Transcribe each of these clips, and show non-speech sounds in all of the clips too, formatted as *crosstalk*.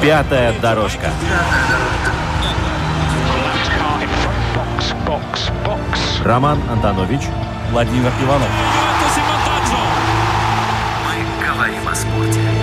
Пятая дорожка. Роман Антонович, Владимир Иванов. Мы говорим о спорте.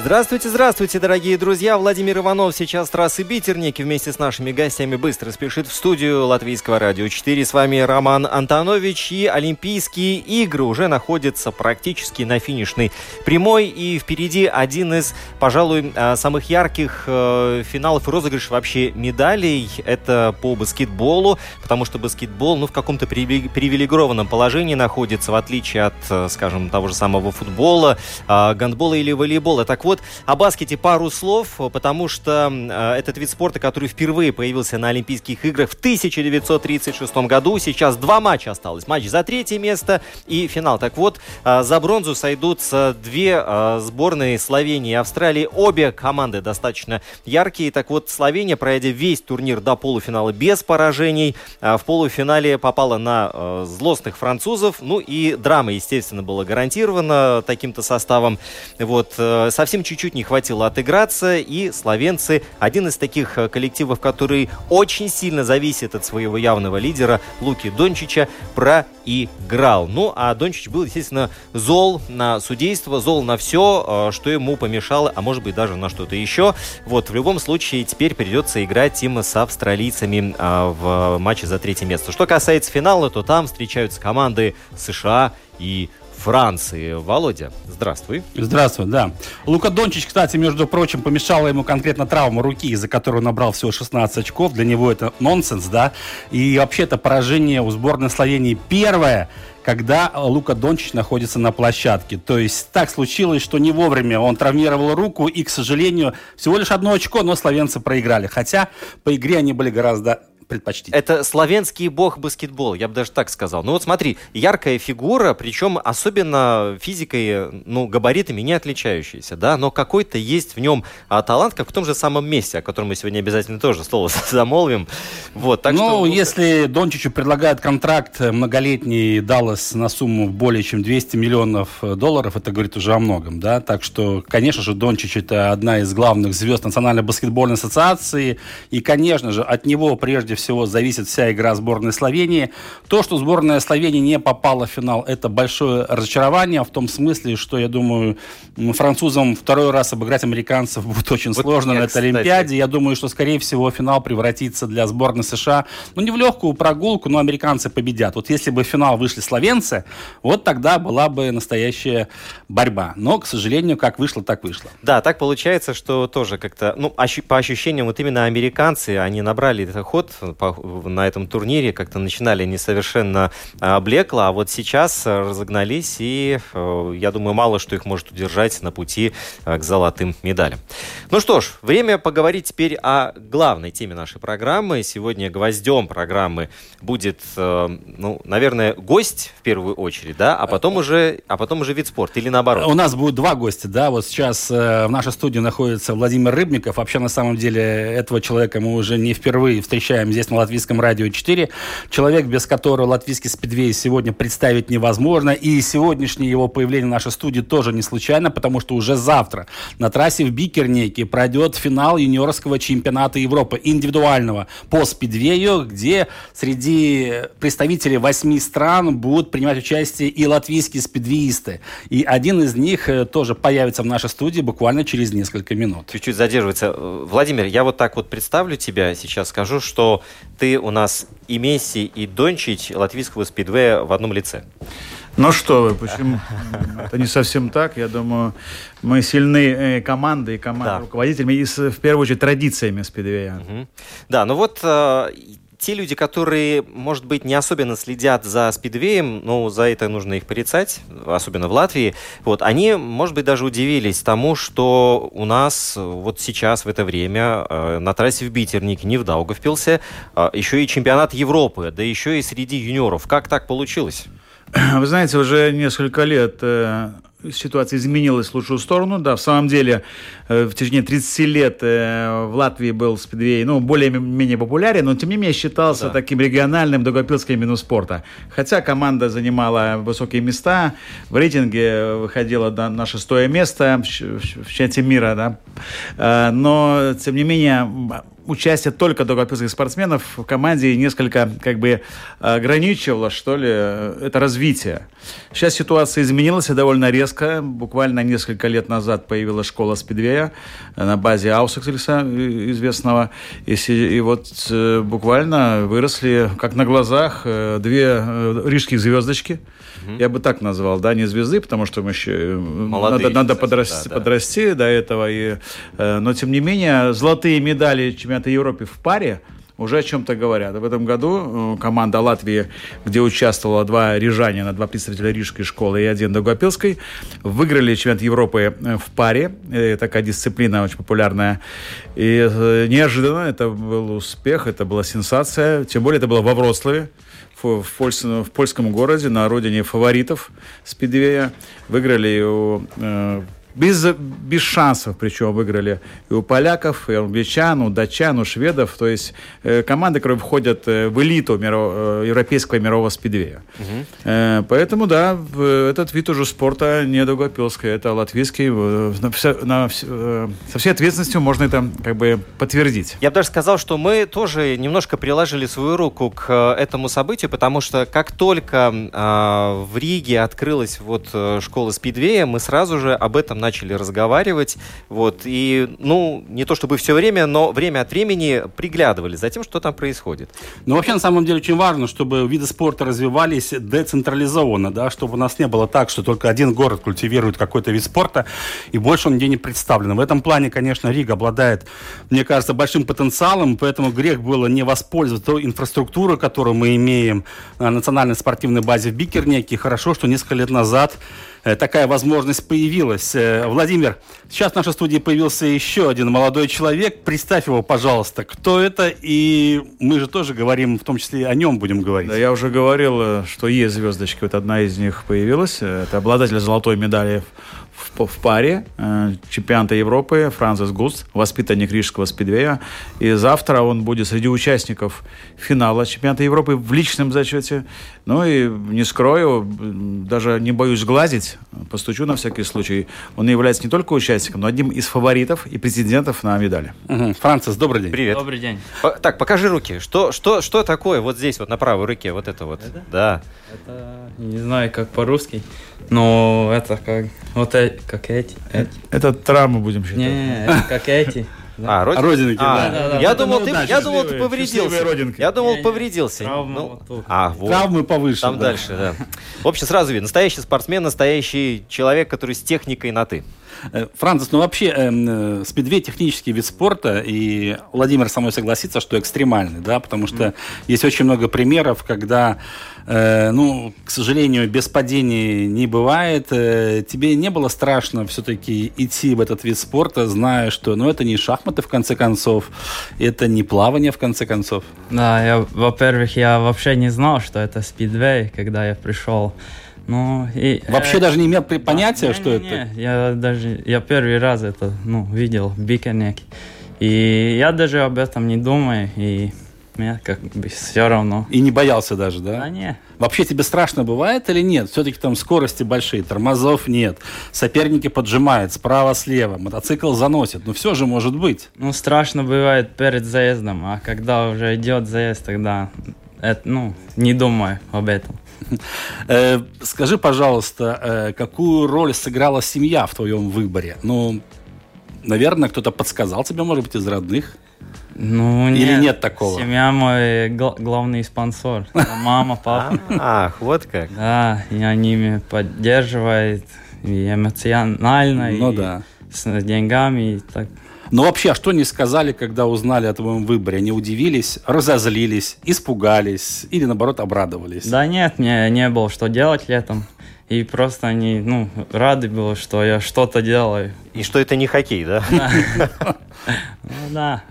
Здравствуйте, здравствуйте, дорогие друзья! Владимир Иванов сейчас трассы Битерники вместе с нашими гостями быстро спешит в студию Латвийского радио 4. С вами Роман Антонович и Олимпийские игры уже находятся практически на финишной прямой. И впереди один из, пожалуй, а, самых ярких э, финалов и розыгрыш вообще медалей. Это по баскетболу, потому что баскетбол ну, в каком-то привилегированном положении находится, в отличие от, э, скажем, того же самого футбола, а, гандбола или волейбола. Так вот, о баскете пару слов, потому что э, этот вид спорта, который впервые появился на Олимпийских играх в 1936 году, сейчас два матча осталось. Матч за третье место и финал. Так вот, э, за бронзу сойдутся две э, сборные Словении и Австралии. Обе команды достаточно яркие. Так вот, Словения, пройдя весь турнир до полуфинала без поражений, в полуфинале попала на злостных французов. Ну и драма, естественно, была гарантирована таким-то составом. Вот, совсем совсем чуть-чуть не хватило отыграться, и словенцы один из таких э, коллективов, который очень сильно зависит от своего явного лидера Луки Дончича, проиграл. Ну, а Дончич был, естественно, зол на судейство, зол на все, э, что ему помешало, а может быть даже на что-то еще. Вот, в любом случае, теперь придется играть им с австралийцами э, в матче за третье место. Что касается финала, то там встречаются команды США и Франции. Володя, здравствуй. Здравствуй, да. Лука Дончич, кстати, между прочим, помешала ему конкретно травма руки, из-за которой он набрал всего 16 очков. Для него это нонсенс, да. И вообще это поражение у сборной Словении первое, когда Лука Дончич находится на площадке. То есть так случилось, что не вовремя он травмировал руку, и, к сожалению, всего лишь одно очко, но словенцы проиграли. Хотя по игре они были гораздо предпочтительно. Это славянский бог баскетбол, я бы даже так сказал. Ну вот смотри, яркая фигура, причем особенно физикой, ну, габаритами не отличающаяся, да, но какой-то есть в нем а, талант, как в том же самом месте, о котором мы сегодня обязательно тоже слово *laughs* замолвим. Вот, так ну, что... если Дончичу предлагают контракт многолетний Даллас на сумму более чем 200 миллионов долларов, это говорит уже о многом, да, так что, конечно же, Дончич это одна из главных звезд Национальной баскетбольной ассоциации, и, конечно же, от него прежде всего зависит вся игра сборной Словении. То, что сборная Словении не попала в финал, это большое разочарование в том смысле, что, я думаю, французам второй раз обыграть американцев будет очень вот сложно на этой Олимпиаде. Я думаю, что, скорее всего, финал превратится для сборной США, ну, не в легкую прогулку, но американцы победят. Вот если бы в финал вышли словенцы, вот тогда была бы настоящая борьба. Но, к сожалению, как вышло, так вышло. Да, так получается, что тоже как-то, ну, по ощущениям, вот именно американцы, они набрали этот ход, на этом турнире как-то начинали не совершенно а, блекло, а вот сейчас разогнались, и э, я думаю, мало что их может удержать на пути э, к золотым медалям. Ну что ж, время поговорить теперь о главной теме нашей программы. Сегодня гвоздем программы будет, э, ну, наверное, гость в первую очередь, да, а потом уже, а потом уже вид спорта или наоборот. У нас будет два гостя, да, вот сейчас в нашей студии находится Владимир Рыбников. Вообще, на самом деле, этого человека мы уже не впервые встречаем здесь на Латвийском радио 4. Человек, без которого латвийский спидвей сегодня представить невозможно. И сегодняшнее его появление в нашей студии тоже не случайно, потому что уже завтра на трассе в Бикернейке пройдет финал юниорского чемпионата Европы индивидуального по спидвею, где среди представителей восьми стран будут принимать участие и латвийские спидвеисты. И один из них э, тоже появится в нашей студии буквально через несколько минут. Чуть-чуть задерживается. Владимир, я вот так вот представлю тебя сейчас, скажу, что ты у нас и Месси, и Дончич латвийского спидвея в одном лице. Ну что вы, почему? Это не совсем так. Я думаю, мы сильны э, командой, и командой да. руководителями, и в первую очередь традициями спидвея. Угу. Да, ну вот э, те люди, которые, может быть, не особенно следят за спидвеем, ну, за это нужно их порицать, особенно в Латвии, вот, они, может быть, даже удивились тому, что у нас вот сейчас, в это время, э, на трассе в Битернике, не в Даугавпилсе, э, еще и чемпионат Европы, да еще и среди юниоров. Как так получилось? Вы знаете, уже несколько лет э, ситуация изменилась в лучшую сторону. Да, в самом деле, э, в течение 30 лет э, в Латвии был спидвей, ну, более-менее популярен, но, тем не менее, считался да. таким региональным Догопилским минус спорта. Хотя команда занимала высокие места, в рейтинге выходила на шестое место в, в чемпионате мира, да. Э, но, тем не менее, участие только долгопилских спортсменов в команде несколько как бы ограничивало, что ли, это развитие. Сейчас ситуация изменилась и довольно резко. Буквально несколько лет назад появилась школа спидвея на базе Аусексельса известного. И, и вот э, буквально выросли, как на глазах, э, две э, рижских звездочки. Я бы так назвал, да, не звезды, потому что мы еще Молодые, надо, надо подрасти, да, да. подрасти до этого. И, но тем не менее, золотые медали чемпионата Европы в паре уже о чем-то говорят. В этом году команда Латвии, где участвовало два рижанина, два представителя Рижской школы и один Дагопилской, выиграли чемпионат Европы в паре. Такая дисциплина очень популярная. И неожиданно это был успех, это была сенсация. Тем более это было во Вроцлаве в, в, в польском городе, на родине фаворитов Спидвея. Выиграли у э, без, без шансов, причем выиграли и у поляков, и у англичан, у датчан, у шведов. То есть э, команды, которые входят э, в элиту миров, э, европейского мирового спидвея. Угу. Э, поэтому, да, этот вид уже спорта не Даугавпилский, это латвийский. Э, на, на, э, со всей ответственностью можно это как бы подтвердить. Я бы даже сказал, что мы тоже немножко приложили свою руку к этому событию, потому что как только э, в Риге открылась вот школа спидвея, мы сразу же об этом начали начали разговаривать, вот, и, ну, не то чтобы все время, но время от времени приглядывали за тем, что там происходит. Ну, вообще, на самом деле, очень важно, чтобы виды спорта развивались децентрализованно, да, чтобы у нас не было так, что только один город культивирует какой-то вид спорта, и больше он нигде не представлен. В этом плане, конечно, Рига обладает, мне кажется, большим потенциалом, поэтому грех было не воспользоваться той инфраструктурой, которую мы имеем на национальной спортивной базе в Бикернеке. Хорошо, что несколько лет назад такая возможность появилась. Э, Владимир, сейчас в нашей студии появился еще один молодой человек. Представь его, пожалуйста. Кто это? И мы же тоже говорим, в том числе о нем будем говорить. Да, я уже говорил, э, что есть звездочки. Вот одна из них появилась. Это обладатель золотой медали в, в паре э, чемпионата Европы Францис Густ, воспитанник Рижского спидвея. И завтра он будет среди участников финала чемпионата Европы в личном зачете. Ну и не скрою, даже не боюсь глазить, постучу на всякий случай. Он является не только участником, но одним из фаворитов и президентов на медали. Угу. Францис, добрый день. Привет. Добрый день. Так, покажи руки. Что, что, что такое вот здесь, вот на правой руке, вот это вот? Это? Да. Это, не знаю, как по-русски. Но это как вот эти, как эти. эти. Это травмы будем считать. Не, это как эти. А, родин... родинки, а, да. да, да. Я, думал, ты, я думал, ты повредился. Родинки. Я думал, повредился. Травма ну, вот а, вот. Травмы повыше. Там да. дальше, да. В общем, сразу видно. Настоящий спортсмен, настоящий человек, который с техникой на «ты». Э, Францис, ну вообще э, спидвей технический вид спорта, и Владимир со мной согласится, что экстремальный, да, потому что mm. есть очень много примеров, когда, э, ну, к сожалению, без падений не бывает. Э, тебе не было страшно все-таки идти в этот вид спорта, зная, что, ну, это не шахматы в конце концов, это не плавание в конце концов? Да, я, во-первых, я вообще не знал, что это спидвей, когда я пришел. Ну, и, Вообще э, даже не имел понятия, да, что не, это? Не, я даже, я первый раз это, ну, видел в Бикернеке. И я даже об этом не думаю, и мне как бы все равно. И не боялся даже, да? А не. Вообще тебе страшно бывает или нет? Все-таки там скорости большие, тормозов нет, соперники поджимают справа-слева, мотоцикл заносит, ну все же может быть. Ну страшно бывает перед заездом, а когда уже идет заезд, тогда это, ну, не думаю об этом. Э, скажи, пожалуйста, э, какую роль сыграла семья в твоем выборе? Ну, наверное, кто-то подсказал тебе, может быть, из родных? Ну, Или нет, нет такого? Семья мой гл- главный спонсор. *laughs* Мама, папа. Ах, вот как. Да, и они меня поддерживают и эмоционально, ну, и да. с деньгами. И так. Но вообще, а что они сказали, когда узнали о твоем выборе? Они удивились, разозлились, испугались или, наоборот, обрадовались? Да нет, мне не было что делать летом. И просто они, ну, рады были, что я что-то делаю. И что это не хоккей, да? Ну да.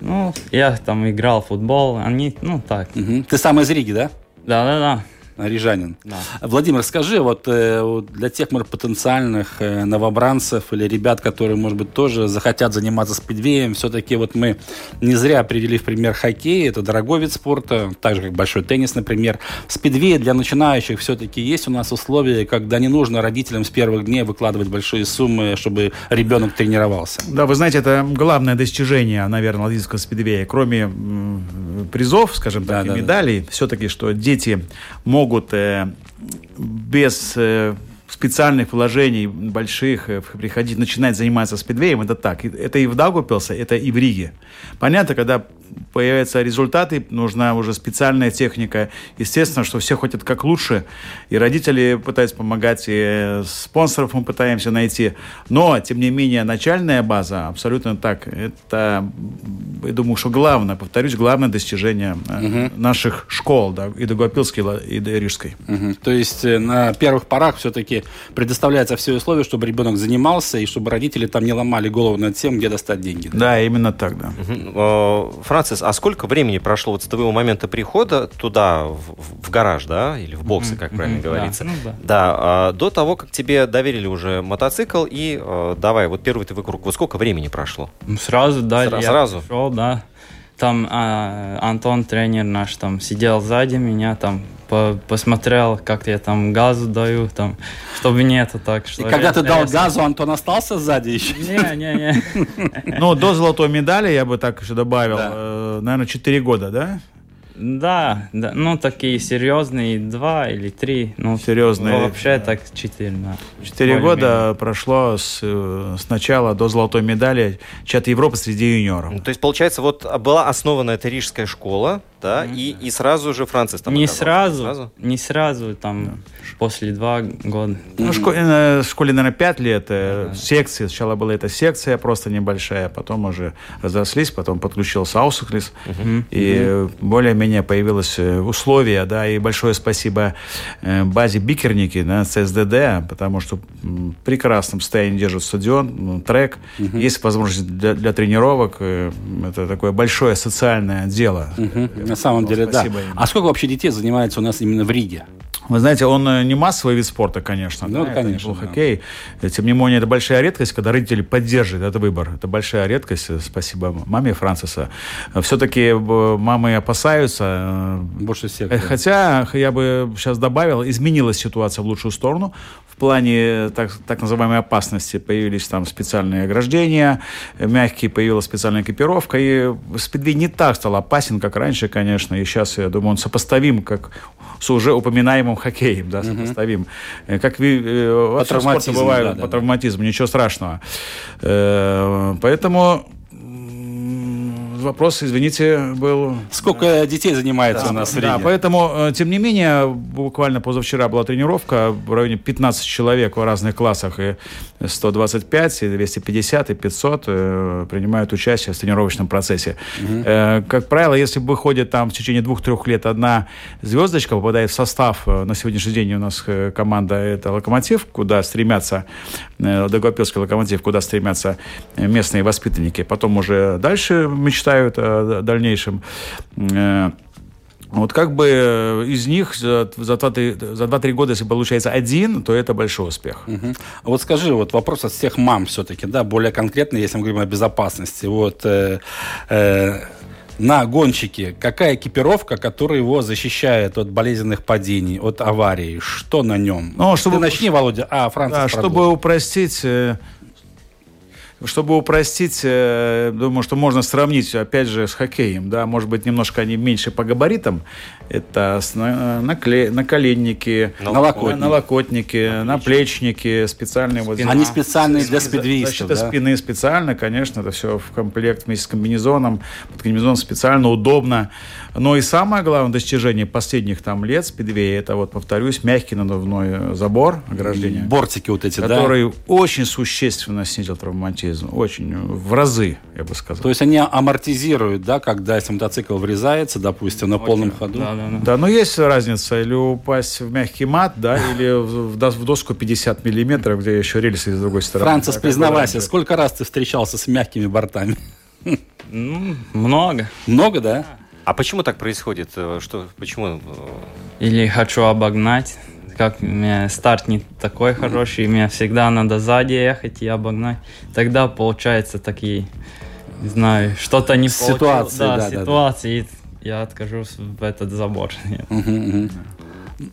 Ну, я там играл в футбол, они, ну так. Ты сам из Риги, да? Да-да-да. Рижанин. Да. Владимир, скажи, вот, э, для тех, может, потенциальных э, новобранцев или ребят, которые, может быть, тоже захотят заниматься спидвеем, все-таки вот мы не зря определили в пример хоккей, это дорогой вид спорта, так же, как большой теннис, например. В спидвее для начинающих все-таки есть у нас условия, когда не нужно родителям с первых дней выкладывать большие суммы, чтобы ребенок тренировался. Да, вы знаете, это главное достижение, наверное, латвийского спидвея. Кроме м, призов, скажем Да, так, да, и да. медалей, все-таки, что дети могут э, без э, специальных вложений больших э, приходить, начинать заниматься спидвеем, это так. Это и в Даугавпилсе, это и в Риге. Понятно, когда появятся результаты, нужна уже специальная техника. Естественно, что все хотят как лучше, и родители пытаются помогать, и спонсоров мы пытаемся найти. Но, тем не менее, начальная база абсолютно так. Это, я думаю, что главное, повторюсь, главное достижение э, наших школ, да, и Даугавпилской, и Рижской. Мгм. То есть э, на первых порах все-таки предоставляется все условия, чтобы ребенок занимался и чтобы родители там не ломали голову над тем, где достать деньги. да? Да, именно так, да. Мгм. Францис, а сколько времени прошло вот с твоего момента прихода туда, в, в гараж, да, или в боксы, как правильно да, говорится? ну да. Да, а, до того, как тебе доверили уже мотоцикл, и э, давай, вот первый ты вокруг, вот сколько времени прошло? Сразу, да, Сра- сразу? пришел, да. Там а, Антон, тренер наш, там сидел сзади меня, там по- посмотрел, как я там газу даю, там, чтобы не это так, И что... когда ты дал газу, Антон остался сзади еще? Не, не, не. *laughs* Ну, до золотой медали я бы так еще добавил, э, наверное, 4 года, да? Да, да, ну такие серьезные два или три, ну Серьезные. вообще так четыре, да. Четыре года прошло с, э, с начала до золотой медали чемпионата Европы среди юниоров. Ну, То есть, получается, вот была основана эта рижская школа, да, и, и сразу же Францис там Не оказался. сразу, не сразу, там после два года. Ну, в школе, э, в школе, наверное, пять лет. э, Секции. Сначала была эта секция просто небольшая, потом уже разрослись, потом подключился Аусухлис. И э, более-менее появилось э, условия, да, и большое спасибо базе Бикерники, да, ЦСДД, потому что в прекрасном состоянии держит стадион, м, трек. Есть возможность для, для тренировок. Это такое большое социальное дело. Мгм. На самом деле, да. Им. А сколько вообще детей занимается у нас именно в Риге? Вы знаете, он э, не массовый вид спорта, конечно. Ну, да, это конечно, был да. хоккей. Э, Тем не менее, это большая редкость, когда родители поддерживают этот выбор. Это большая редкость. Э, Спасибо маме Франциса. Все-таки мамы опасаются. Больше всех. э, да. Хотя, я бы сейчас добавил, изменилась ситуация в лучшую сторону. В плане так, так называемой опасности появились там специальные ограждения, мягкие, появилась специальная экипировка. И спидвей не так стал опасен, как раньше, конечно. И сейчас, я думаю, он сопоставим как с уже упоминаемым хоккеем, да, сопоставим. Э, Как э, спорте травматизму, бывает, да, да, по травматизму, ничего страшного. Э, Поэтому вопрос, извините, был Сколько детей занимается у нас в Риге? да, поэтому, э, тем не менее, буквально позавчера была тренировка в районе 15 человек в разных классах, и 125, и 250, и 500 э, принимают участие в тренировочном процессе. Э, Как правило, если выходит там в течение двух-трех лет одна звездочка, попадает в состав, э, на сегодняшний день у нас э, команда это «Локомотив», куда стремятся, э, Дагопилский «Локомотив», куда стремятся э, местные воспитанники. Потом уже дальше мечтают о дальнейшем. Э, вот как бы э, из них за, за 2-3 за 2-3 года, если получается один, то это большой успех. А Вот скажи, вот вопрос от всех мам все-таки, да, более конкретно, если мы говорим о безопасности. Вот э, э, на гонщике какая экипировка, которая его защищает от болезненных падений, от аварий? Что на нем? Ну, чтобы- Ты начни, Володя. А, Францис Да, чтобы упростить, э, чтобы упростить, э, думаю, что можно сравнить, опять же, с хоккеем, да, может быть, немножко они меньше по габаритам. Это на- накле- наколенники, Налокотники. налокотники, наплечники, специальные вот. Они специальные для За- спидвеистов, Защита да? спины специально, конечно, это все в комплект вместе с комбинезоном. Под комбинезон специально, удобно. Но и самое главное достижение последних там лет спидвея, это вот, повторюсь, мягкий надувной забор, ограждение, Бортики вот эти, да? который очень существенно снизил травматизм. Атлетизм, очень, в разы, я бы сказал. То есть они амортизируют, да, когда если мотоцикл врезается, допустим, на полном ходу? Да, да, да. Да, но есть разница, или упасть в мягкий мат, да, или в, в дос- в доску 50 миллиметров, где еще рельсы с другой стороны. Францис, признавайся, сколько раз ты встречался с мягкими бортами? Ну, много. Много, да? А почему так происходит? Э, Что, почему? э, Или хочу обогнать. Как у меня старт не такой хороший, мне всегда надо сзади ехать и обогнать. Тогда получается такие, не знаю, что-то не Ситуации, получилось. да, Да, да, да. ситуации. и Я откажусь в этот забор. Мгм, мгм.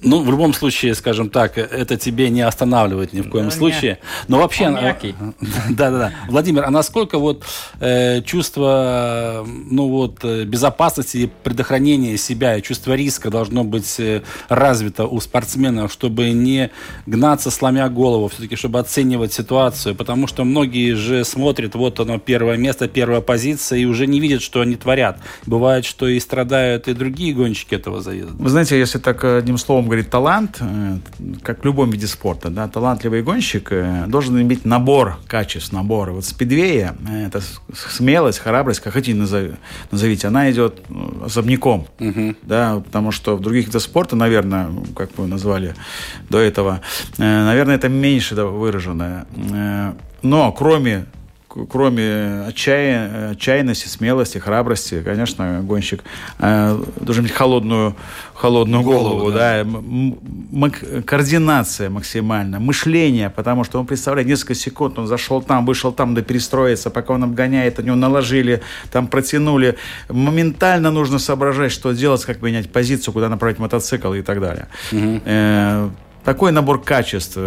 Ну, в любом случае, скажем так, это тебе не останавливает ни в коем Да случае. Но вообще... Он мягкий. *laughs* Да-да-да. Владимир, а насколько вот э, чувство, ну вот, э, безопасности и предохранения себя, и чувство риска должно быть э, развито у спортсменов, чтобы не гнаться, сломя голову, все-таки, чтобы оценивать ситуацию, потому что многие же смотрят, вот оно, первое место, первая позиция, и уже не видят, что они творят. Бывает, что и страдают и другие гонщики этого заезда. Вы знаете, если так э, одним словом говорить талант, э, как в любом виде спорта, да, талантливый гонщик э, должен иметь набор качеств, набор. Вот спидвея, э, это смелость, храбрость, как хотите назови- назовите, она идет особняком, да, потому что в других видах спорта, наверное, как вы назвали до этого, наверное, это меньше да, выражено. Но кроме кроме отчая- отчаянности, смелости, храбрости, конечно, гонщик э, должен иметь холодную, холодную голову, Голову, да, мак- координация максимальная, мышление, потому что он представляет несколько секунд, он зашел там, вышел там, да перестроиться, пока он обгоняет, на него наложили, там протянули. Моментально нужно соображать, что делать, как менять позицию, куда направить мотоцикл и так далее. Э, такой набор качеств,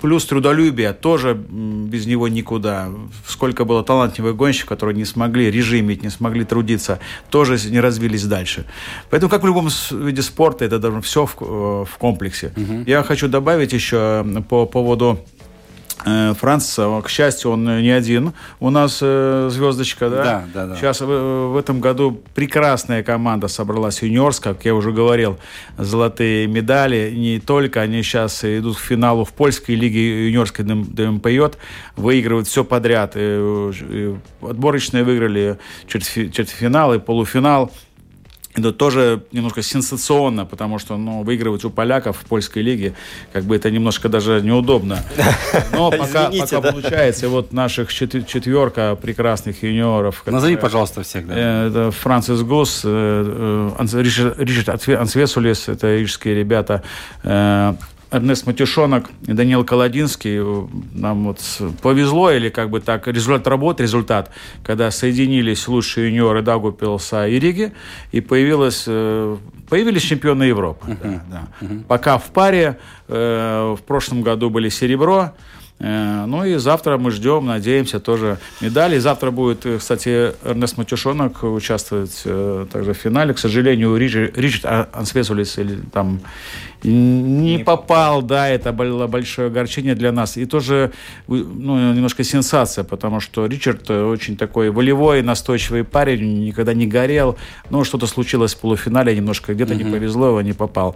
плюс трудолюбие, тоже без него никуда. Сколько было талантливых гонщиков, которые не смогли режимить, не смогли трудиться, тоже не развились дальше. Поэтому, как в любом виде спорта, это должно все в, э, в комплексе. Я хочу добавить еще по поводу э, Франца, к счастью, он не один. У нас э, звездочка, да? Да, да, да. Сейчас в, этом году прекрасная команда собралась юниорская, как я уже говорил, золотые медали. Не только они сейчас идут к финалу в польской лиге юниорской ДМ- ДМПЙ, выигрывают все подряд. И, отборочные выиграли четвертьфинал и полуфинал. Это тоже немножко сенсационно, потому что ну, выигрывать у поляков в польской лиге, как бы это немножко даже неудобно. Но *laughs* пока, Извините, пока да. получается, вот наших четверка прекрасных юниоров. Назови, которые- пожалуйста, всех. да. Э, Это Францис Гус, э, э, Ричард, Ричард Ансве- Ансвесулис, это рижские ребята, э, Эрнест Матюшонок и Даниил Каладинский. Э, Нам вот повезло, или как бы так, результат работы, результат, когда соединились лучшие юниоры Даугупилса и Риги, и появилась, э, появились чемпионы Европы. Да, да. Пока в паре, э, в прошлом году были серебро, Ну и завтра мы ждем, надеемся, тоже медали. Завтра будет, кстати, Эрнест Матюшонок участвовать также в финале. К сожалению, Ричард, Ричард А- Ансвесулис или там не попал, да, это было большое огорчение для нас. И тоже ну, немножко сенсация, потому что Ричард э, очень такой волевой, настойчивый парень, никогда не горел. Но что-то случилось в полуфинале, немножко где-то не повезло, его не попал.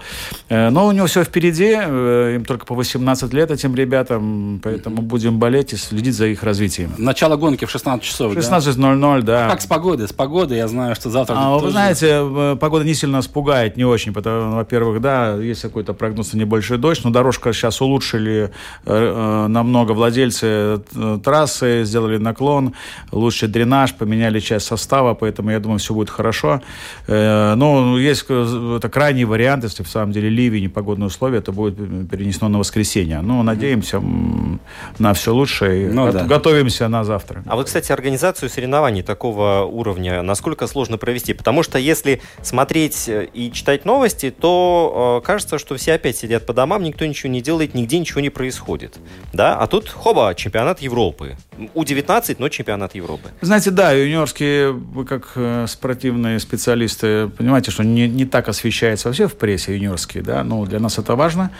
Э, Но у него все впереди, э, им только по 18 лет этим ребятам, поэтому будем болеть и следить за их развитием. Начало гонки в 16 часов. да? 16.00, да. Как с погодой? С погодой я знаю, что завтра... А, тоже- вы знаете, погода не сильно нас пугает, не очень, потому, во-первых, да, есть какой-то прогноз на небольшой дождь, но дорожка сейчас улучшили э, э, намного владельцы э, трассы, сделали наклон, лучший дренаж, поменяли часть состава, поэтому я думаю, все будет хорошо. Но есть э, это крайний вариант, если в самом деле ливень и погодные условия, это будет перенесено на воскресенье. Но надеемся м, на все лучшее и Ну да. готовимся на завтра. А вот, кстати, организацию соревнований такого уровня насколько сложно провести? Потому что если смотреть и читать новости, то кажется, что все опять сидят по домам, никто ничего не делает, нигде ничего не происходит. Да? А тут, хоба, чемпионат Европы. У-19, но чемпионат Европы. Знаете, да, юниорские, вы как э, спортивные специалисты, понимаете, что не, не так освещается вообще в прессе юниорские, да, ну, для нас это важно,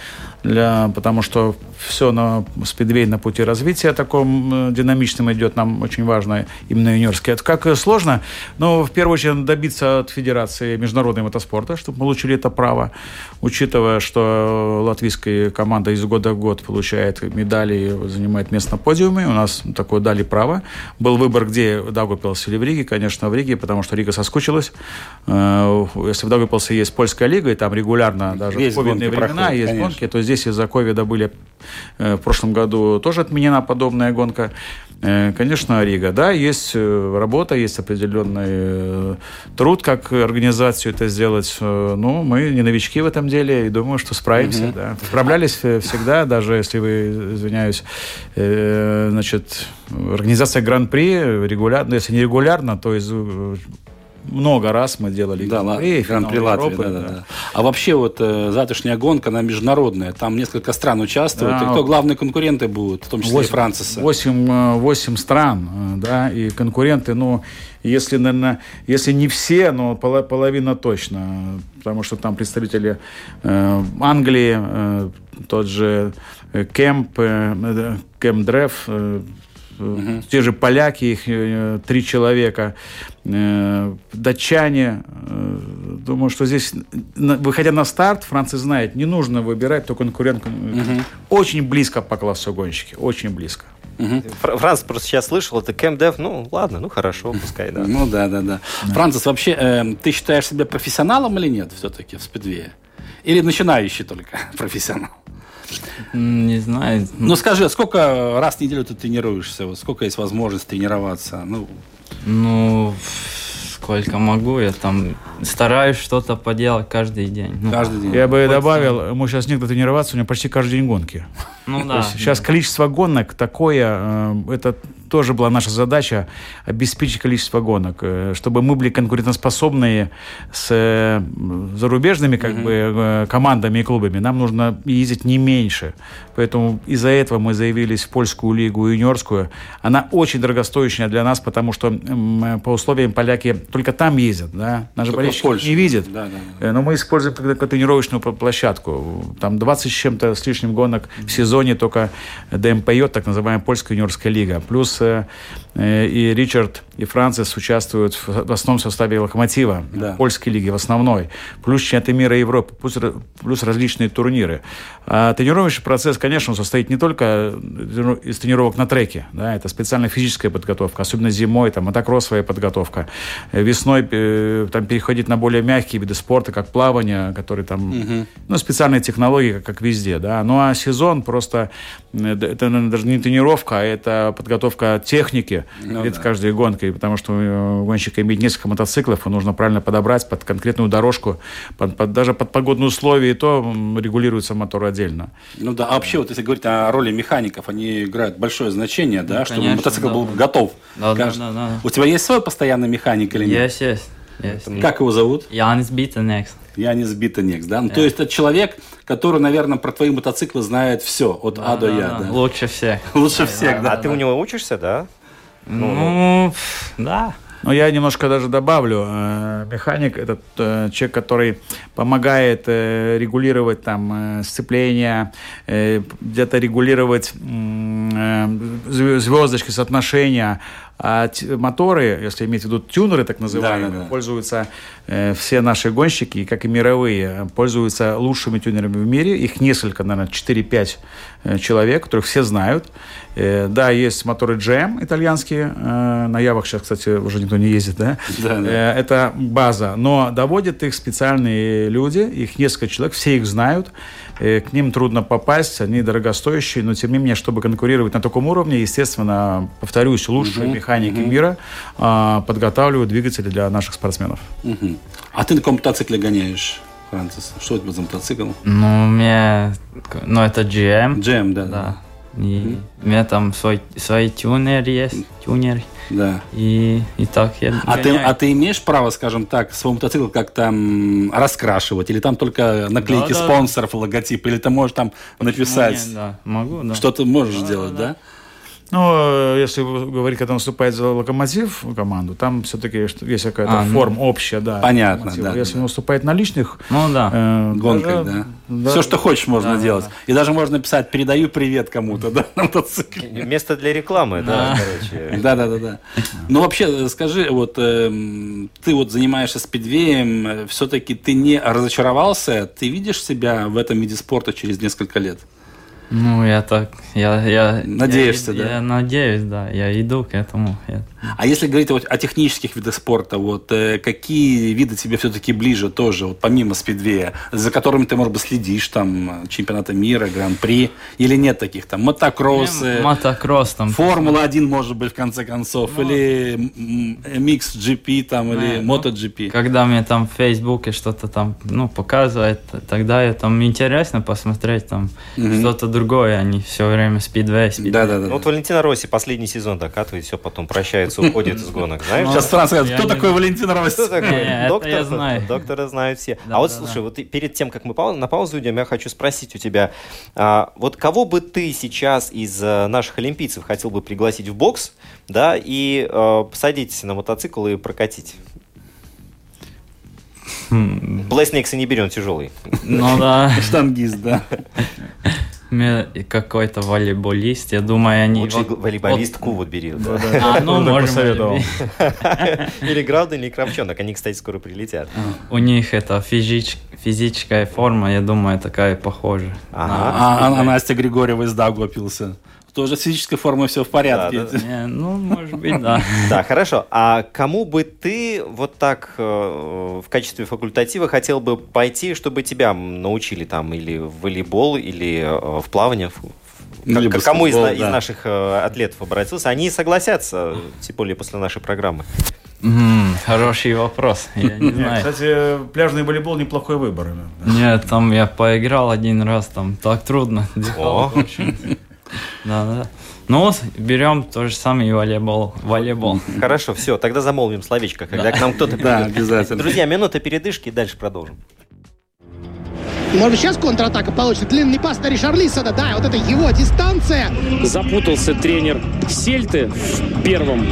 для, потому что все на Спидвей на пути развития таком динамичном идет, нам очень важно именно юниорский. Это как сложно, но в первую очередь добиться от Федерации международного мотоспорта, чтобы получили это право, учитывая, что латвийская команда из года в год получает медали занимает место на подиуме, у нас такое дали право. Был выбор, где Даугавпилс или в Риге, конечно, в Риге, потому что Рига соскучилась. Э, если в Даугавпилсе есть польская лига, и там регулярно даже есть в ковидные времена проходят, есть конечно. гонки, то здесь из-за ковида были э, в прошлом году тоже отменена подобная гонка. Э, Конечно, Рига, да, есть работа, есть определенный труд, как организацию это сделать. Ну, мы не новички в этом деле, и думаю, что справимся, да. Справлялись всегда, даже если вы, извиняюсь, значит, организация Гран-при регулярно, если не регулярно, то из э, много раз мы делали Да, Гран-при, Гран-при Латвии, Европы, да, да, да. А вообще вот э, завтрашняя гонка, она международная, там несколько стран участвуют. Да. И кто главные конкуренты будут, в том числе и Восемь- Франциса? Восемь, э, восемь стран, э, да, и конкуренты, ну, если, наверное, если не все, но поло- половина точно, потому что там представители э, Англии, э, тот же Кемп, э, Кемп э, э, те же поляки, их э, три человека, э, датчане. э, Думаю, что здесь, выходя на старт, Франция знает, не нужно выбирать, то конкурент э, очень близко по классу гонщики, очень близко. Фр- Франц просто сейчас слышал, это Кэм Дев, ну ладно, ну хорошо, пускай, да. Ну да, да, да. Францис, вообще, э, ты считаешь себя профессионалом или нет все-таки в спидвее? Или начинающий только *laughs* профессионал? Не знаю. Ну скажи, сколько раз в неделю ты тренируешься? Вот сколько есть возможность тренироваться? Ну, Ну, сколько могу, я там стараюсь что-то поделать каждый день. Ну, каждый день. Я бы Вот добавил, ему сейчас некогда тренироваться, у него почти каждый день гонки. ну да. сейчас количество гонок такое, э, это тоже была наша задача обеспечить количество гонок, э, чтобы мы были конкурентоспособные с э, зарубежными как бы э, командами и клубами. Нам нужно ездить не меньше, поэтому из-за этого мы заявились в польскую лигу юниорскую. Она очень дорогостоящая для нас, потому что по условиям поляки только там ездят, да, наши Только Польше. не видят. Да, да, Но мы используем как, тренировочную площадку. Там 20 с чем-то с лишним гонок в сезоне только ДМПЙ, так называемая польская юниорская лига. Плюс э, э, и Ричард, и Францис участвуют в, основном составе «Локомотива», Да. польской лиги в основной. Плюс чемпионаты мира и Европы, плюс, плюс различные турниры. А тренировочный процесс, конечно, он состоит не только трени- из тренировок на треке. Да, это специальная физическая подготовка, особенно зимой, там, мотокроссовая подготовка. Э, Весной э, там переходить на более мягкие виды спорта, как плавание, которые там, ну, специальные технологии, как, как везде, да. Ну, а сезон просто, э, это наверное, даже не тренировка, а это подготовка техники Ну перед да. каждой гонкой, потому что э, у гонщика имеет несколько мотоциклов, и нужно правильно подобрать под конкретную дорожку, под- под- даже под погодные условия, и то регулируется мотор отдельно. Ну да, а вообще, вот если говорить о роли механиков, они играют большое значение, да, Ну, чтобы конечно, мотоцикл да. был готов. Да, да, да, да. У тебя есть свой постоянный механик или нет? Есть, есть. Есть. Как его зовут? Янис Битенекс. Я не сбита Некс, да? Ну, То есть это человек, который, наверное, про твои мотоциклы знает все, от А до Я, да? Лучше всех. *laughs* Лучше всех, да? А ты у него учишься, да? Ну, пф, да. Но я немножко даже добавлю. э, Механик – это э, человек, который помогает э, регулировать там э, сцепление, э, где-то регулировать э, звездочки, соотношения. А моторы, если иметь в виду тюнеры, так называемые, Да-да-да. пользуются э, все наши гонщики, как и мировые, пользуются лучшими тюнерами в мире. Их несколько, наверное, 4-5 э, человек, которых все знают. Э, да, есть моторы GM итальянские. э, на Явах сейчас, кстати, уже никто не ездит, да? Да, да. Э, это база. Но доводят их специальные люди, их несколько человек, все их знают. К ним трудно попасть, они дорогостоящие, но тем не менее, чтобы конкурировать на таком уровне, естественно, повторюсь, лучшие механики мира а, подготавливают двигатели для наших спортсменов. Мгм. А ты на каком мотоцикле гоняешь, Францис? Что у тебя за мотоцикл? Ну, у меня... Ну, это GM. Джем, да, Да. И у меня там свой, свой тюнер есть. Тюнер. Да. И, и так я А ты, а ты имеешь право, скажем так, свой мотоцикл как-то раскрашивать? Или там только наклейки Да, да. спонсоров, логотип? Или ты можешь там написать? Ну, не, да, могу, да. Что ты можешь сделать, да? Ну, если говорить, когда он выступает за локомотив команду, там все-таки есть какая-то А, ну, форма общая, да. понятно, Локомотива. да, Если да. он выступает на личных Ну да. э, Гонкой, даже- да. Все, что хочешь, можно Да, делать. И даже можно писать «передаю привет кому-то», да, на мотоцикле. Место для рекламы, да, короче. Да, да, да, да. Ну вообще, э, скажи, вот эм, ты вот занимаешься спидвеем, все-таки ты не разочаровался? Ты видишь себя в этом виде спорта через несколько лет? Ну, я так, я, я... Надеешься, я, да? Я надеюсь, да, я иду к этому. Я- А если говорить вот о технических видах спорта, вот э, какие виды тебе все-таки ближе тоже, вот помимо спидвея, за которыми ты, может быть, следишь, там, чемпионата мира, гран-при, или нет таких там, мотокроссы, Мотокросс там. Формула-1, может быть, в конце концов, или м, м, микс GP там, или Не, ну, MotoGP. Когда мне там в Фейсбуке что-то там, ну, показывает, тогда я там интересно посмотреть там Мгм. что-то другое, а не все время спидвей, спидвей. Да, да, да. Ну, вот Валентина Росси последний сезон докатывает, все, потом прощается, уходит из гонок, знаешь? Сейчас Франц скажет, Я кто такой Валентин Росси? Кто такой? Доктор, я знаю. Доктора знают все. А вот слушай, вот перед тем, как мы на паузу идем, я хочу спросить у тебя, а, вот кого бы ты сейчас из э, наших олимпийцев хотел бы пригласить в бокс, да, и э, посадить на мотоцикл и прокатить? Хм, Блэснекса не берем, тяжелый. Ну да, Штангист, да. *laughs* какой-то волейболист, я думаю, они... Лучше вот- волейболистку вот бери. да. А, ну, можем посоветовал. *laughs* Или Грауден, или Кравчонок. Они, кстати, скоро прилетят. У них это физич- физическая форма, я думаю, такая похожа. Ага. А, а- а Настя Григорьева из Тоже с физической формой все в порядке. Да, да, Не, ну, может быть, да. *laughs* Да, хорошо. А кому бы ты вот так э, в качестве факультатива хотел бы пойти, чтобы тебя научили там или в волейбол, или э, в плавание? в- Ну, К- кому из, да. наших э, атлетов обратился? Они согласятся, тем более после нашей программы. Хороший вопрос, я не *laughs* знаю. Кстати, пляжный волейбол неплохой выбор. Нет, там я поиграл один раз, там так трудно. Да, да. Ну, берем то же самое и волейбол. Волейбол. Хорошо, все, тогда замолвим словечко, когда к нам кто-то Да, придет. обязательно. Друзья, минута передышки, дальше продолжим. Может быть, сейчас контратака получится. Длинный пас на Ришарлисона. Да, вот это его дистанция. запутался тренер Сельты в первом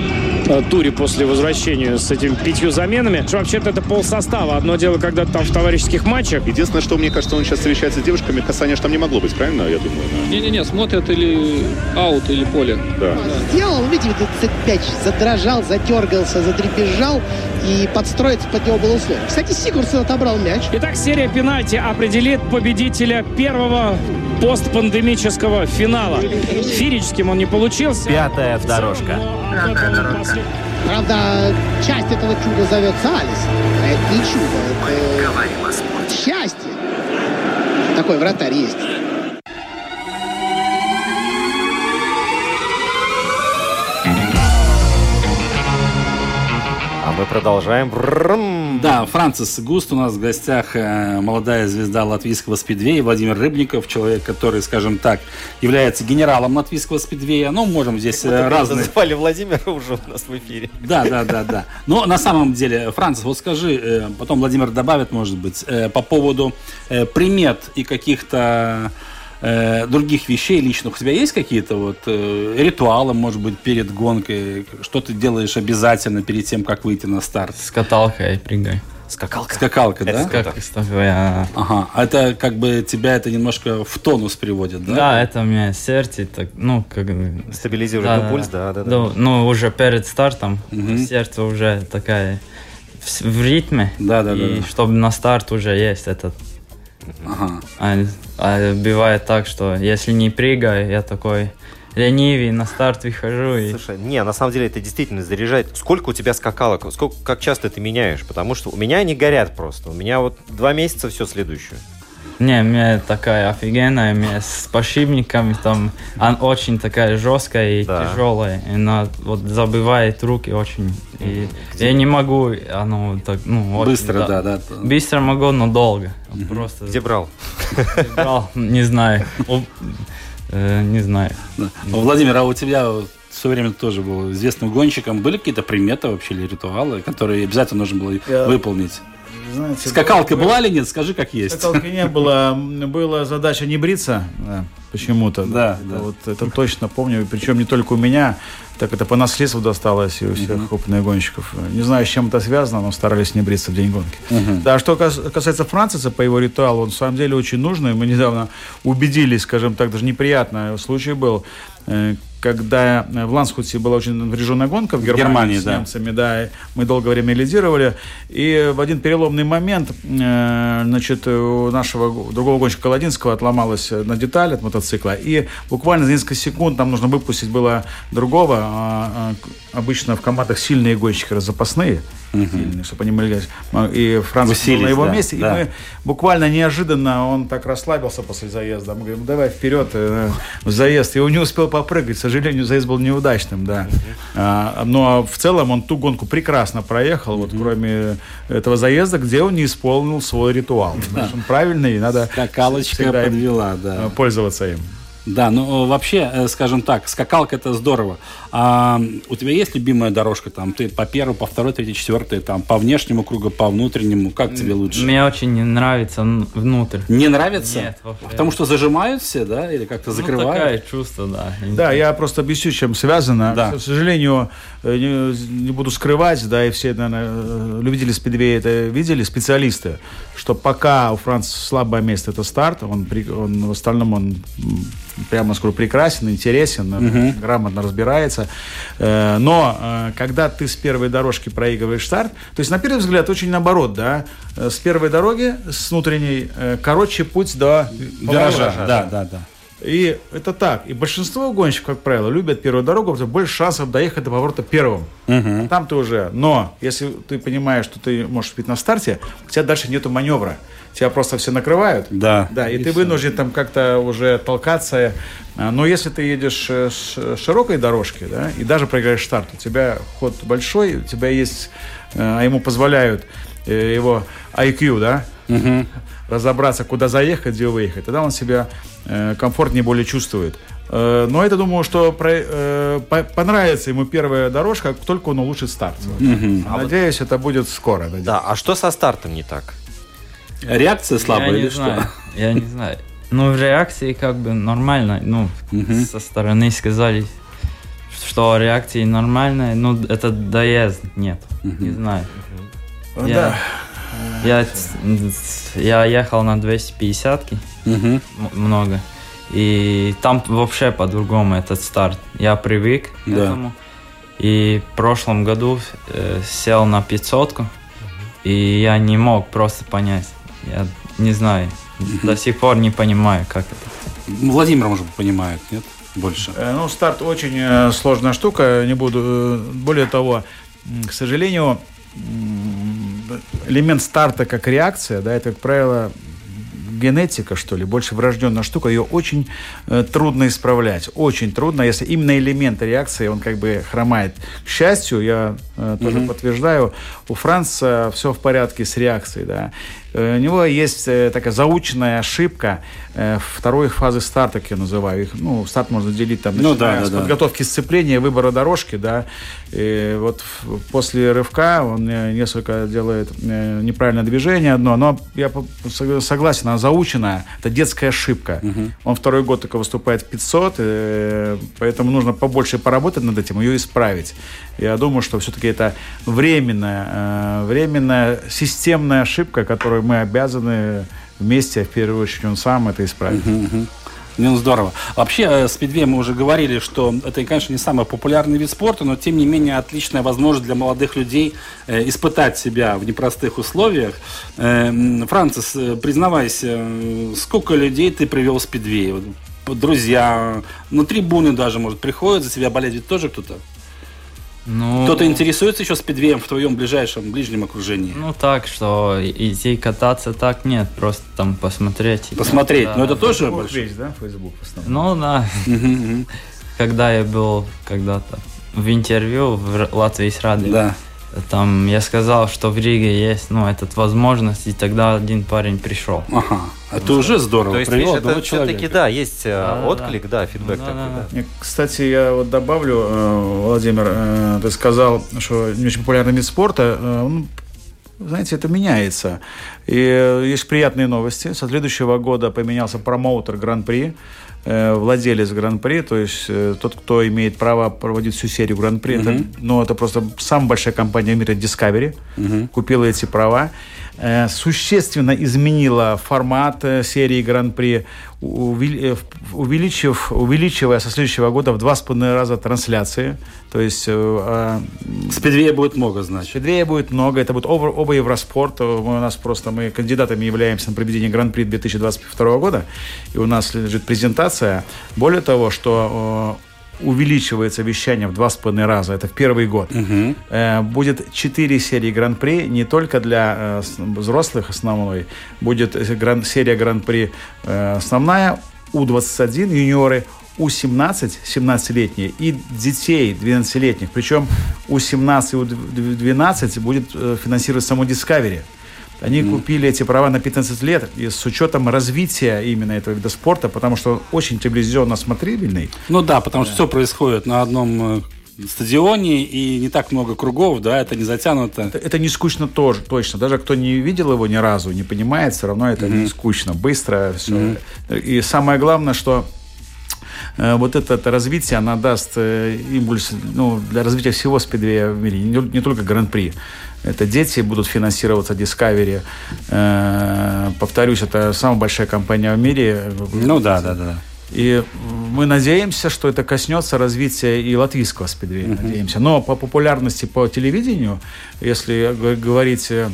э, туре после возвращения с этими пятью заменами. Что Вообще-то это пол состава. Одно дело, когда там в товарищеских матчах. Единственное, что мне кажется, он сейчас встречается с девушками, касания ж там не могло быть, правильно, я думаю? Не-не-не, смотрят или аут, или поле. Да. Сделал, видите, вот этот мяч задрожал, затергался, задребезжал. И подстроиться под него было условие. Кстати, Сигурсон отобрал мяч. Итак, серия пенальти определит победителя первого постпандемического финала. Фирическим он не получился. Пятая дорожка. Правда, часть этого чуда зовется Алис. А это не чудо, это счастье. Такой вратарь есть. Мы продолжаем. Да, Францис Густ у нас в гостях, э, молодая звезда латвийского спидвея, Владимир Рыбников, человек, который, скажем так, является генералом латвийского спидвея. Ну, можем здесь э, разные... Называли Владимира уже у нас в эфире. Да, да, да, да. Но на самом деле, Францис, вот скажи, э, потом Владимир добавит, может быть, по поводу примет и каких-то э, других вещей личных. У тебя есть какие-то вот э, ритуалы, может быть, перед гонкой? Что ты делаешь обязательно перед тем, как выйти на старт? С каталкой прыгай. Скакалка. Скакалка, Это да? скак- Как с тобой, а, Ага, а это как бы тебя это немножко в тонус приводит, да? Да, это у меня сердце, так, ну, как бы... Стабилизирует Да, ну, да, пульс, да, да, да. Ну, ну, уже перед стартом Мгм. сердце уже такая в, в ритме. Да, да, и да. чтобы на старт уже есть этот. Ага. А, а бывает так, что если не прыгаю, я такой ленивый, на старт выхожу и... Слушай, не, на самом деле это действительно заряжает. Сколько у тебя скакалок? Сколько, как часто ты меняешь? Потому что у меня они горят просто. У меня вот два месяца все следующее. Не, меня такая офигенная, меня с подшипниками там, она очень такая жесткая и Да. тяжелая, и она вот забивает руки очень, и я не могу, оно так, ну, очень, Быстро, да, да. Быстро могу, но долго, просто Где брал? брал, не знаю, э, не знаю. Да. Владимир, а у тебя все время тоже был известным гонщиком. Были какие-то приметы вообще или ритуалы, которые обязательно нужно было выполнить? Знаете, Скакалка была или нет? Скажи, как есть. Скакалки не было. Была задача не бриться. да. почему-то. Да, да. Вот, это точно помню. Причем не только у меня, так это по наследству досталось и у всех Мгм. опытных гонщиков. Не знаю, с чем это связано, но старались не бриться в день гонки. Мгм. Да, что кас- касается Франциса, по его ритуалу, он в самом деле очень нужный. Мы недавно убедились, скажем так, даже неприятный случай был, э, когда э, в Ланскуте была очень напряженная гонка в Германии, Германии, с да. немцами, да, мы долгое время лидировали, и в один переломный момент, э, значит, у нашего другого гонщика Колодинского отломалась одна деталь от мотоцикла, и буквально за несколько секунд нам нужно выпустить было другого, а, а, обычно в командах сильные гонщики, запасные, сильные, чтобы они играть. и Франц был на его да, месте, да. и мы буквально неожиданно он так расслабился после заезда. Мы говорим, давай вперед э, в заезд. И он не успел попрыгать. К сожалению, заезд был неудачным, да. А, но в целом он ту гонку прекрасно проехал, вот кроме этого заезда, где он не исполнил свой ритуал. Значит, он правильный, и надо Скакалочка подвела, да. э, пользоваться им. Да, ну вообще, э, скажем так, скакалка это здорово. А у тебя есть любимая дорожка? Там ты по первой, по второй, третьей, четвертой, там по внешнему кругу, по внутреннему, как тебе лучше? Мне очень не нравится внутрь. Не нравится? Нет, вообще. Потому что зажимают все, да, или как-то Ну, закрывают? такое чувство, да. Да, я просто объясню, чем связано. Да. К сожалению, э, не, не буду скрывать, да, и все, наверное, э, любители спидвея это видели, специалисты, что пока у Франца слабое место это старт, он, при- он в остальном он, прямо скажу, прекрасен, интересен, э, грамотно разбирается. Э, Но э, когда ты с первой дорожки проигрываешь старт, то есть на первый взгляд очень наоборот, да, с первой дороги, с внутренней, короче путь до Виража, да, да, да. И это так. И большинство гонщиков, как правило, любят первую дорогу, потому что больше шансов доехать до поворота первым. Мгм. Там ты уже. Но если ты понимаешь, что ты можешь быть на старте, у тебя дальше нету маневра. Тебя просто все накрывают. Да. Да, и, И ты всё. вынужден там как-то уже толкаться. А, Но если ты едешь э, с широкой дорожки, да, и даже проиграешь старт, у тебя ход большой, у тебя есть, э, а ему позволяют э, его IQ, да, Мгм. разобраться, куда заехать, где выехать. Тогда он себя э, комфортнее более чувствует. Э, но это, думаю, что про- э, по- понравится ему первая дорожка, как только он улучшит старт. Мгм. Надеюсь, это будет скоро. надеюсь. Да, а что со стартом не так? Реакция слабая я или не что? знаю. Я не знаю. Ну, в реакции как бы нормально. Ну, Мгм. со стороны сказали, что реакции нормальная. Ну, это доезд нет. Не знаю. Ну Я- да. Я, я ехал на 250 Мгм. м- много. И там вообще по-другому этот старт. Я привык к Да. этому. И в прошлом году э, сел на 500 и я не мог просто понять. Я не знаю. До сих пор не понимаю, как это. Владимир, может быть, понимает, нет? Больше. Э, Ну, старт очень э, сложная штука, не буду. э, Более того, к сожалению, элемент старта как реакция, да, это, как правило, генетика, что ли, больше врожденная штука, ее очень э, трудно исправлять. Очень трудно, если именно элемент реакции, он как бы хромает. К счастью, я э, тоже подтверждаю, у Франца все в порядке с реакцией, да. Э, У него есть э, такая заученная ошибка э, второй фазы старта, как я называю их. Ну, старт можно делить там, Ну да, с да, подготовки сцепления, выбора дорожки, да. И вот после рывка он несколько делает неправильное движение одно, но я согласен, она заученная, это детская ошибка. Он второй год только выступает в 500, э, поэтому нужно побольше поработать над этим, ее исправить. Я думаю, что все-таки это временная, временная системная ошибка, которую мы обязаны вместе, в первую очередь он сам, это исправить. Ну, здорово. Вообще, э, спидвей мы уже говорили, что это, конечно, не самый популярный вид спорта, но, тем не менее, отличная возможность для молодых людей э, испытать себя в непростых условиях. Э, Францис, э, признавайся, сколько людей ты привел в спидвей? Друзья, на трибуны даже, может, приходят за тебя болеть, ведь тоже кто-то? Ну, Кто-то интересуется еще спидвеем в твоем ближайшем, ближнем окружении? Ну так, что идти кататься так нет, просто там посмотреть. Посмотреть, Да. но это тоже Facebook большой. весь, да, Facebook в основном? Ну да, когда я был когда-то в интервью в Латвии с радио, Да. там я сказал, что в Риге есть, ну, эта возможность, и тогда один парень пришел. Ага. Это уже здорово. То есть, Привел видишь, одного это все-таки, да, есть э, отклик, да, фидбэк такой, да. Не, Кстати, я вот добавлю, э, Владимир, э, ты сказал, что не очень популярный вид спорта. Он знаете, это меняется. И есть приятные новости. Со следующего года поменялся промоутер Гран-при, владелец Гран-при, то есть тот, кто имеет право проводить всю серию Гран-при. Uh-huh. Это, ну, это просто самая большая компания в мире Discovery. Uh-huh. Купила эти права. Э, существенно изменила формат э, серии Гран-при, э, увеличив, увеличивая со следующего года в два с половиной раза трансляции. То есть... Э, Спидвея будет много, значит. Спидвея будет много. Это будет оба, оба Евроспорт. Мы, у нас просто мы кандидатами являемся на проведение Гран-при 2022 года. И у нас лежит презентация. Более того, что увеличивается вещание в два с половиной раза. Это в первый год. Угу. Э, будет четыре серии Гран-при, не только для э, взрослых основной. Будет гран, серия Гран-при э, основная, У-21 юниоры, у-17, 17-летние, и детей 12-летних. Причем У-17 и У-12 будет э, финансировать само Discovery. Они mm. купили эти права на 15 лет и с учетом развития именно этого вида спорта, потому что очень телевизионно смотрибельный. Ну да, потому да. что все происходит на одном э, стадионе и не так много кругов, да, это не затянуто. Это, это не скучно тоже, точно. Даже кто не видел его ни разу, не понимает, все равно это mm-hmm. не скучно, быстро все. Mm-hmm. И самое главное, что вот это, развитие, она даст э, импульс ну, для развития всего спидвея в мире, не, не только Гран-при. Это дети будут финансироваться Discovery. Э, повторюсь, это самая большая компания в мире. Ну да, да, да. И мы надеемся, что это коснется развития и латвийского спидвея, uh-huh. надеемся. Но по популярности по телевидению, если говорить э,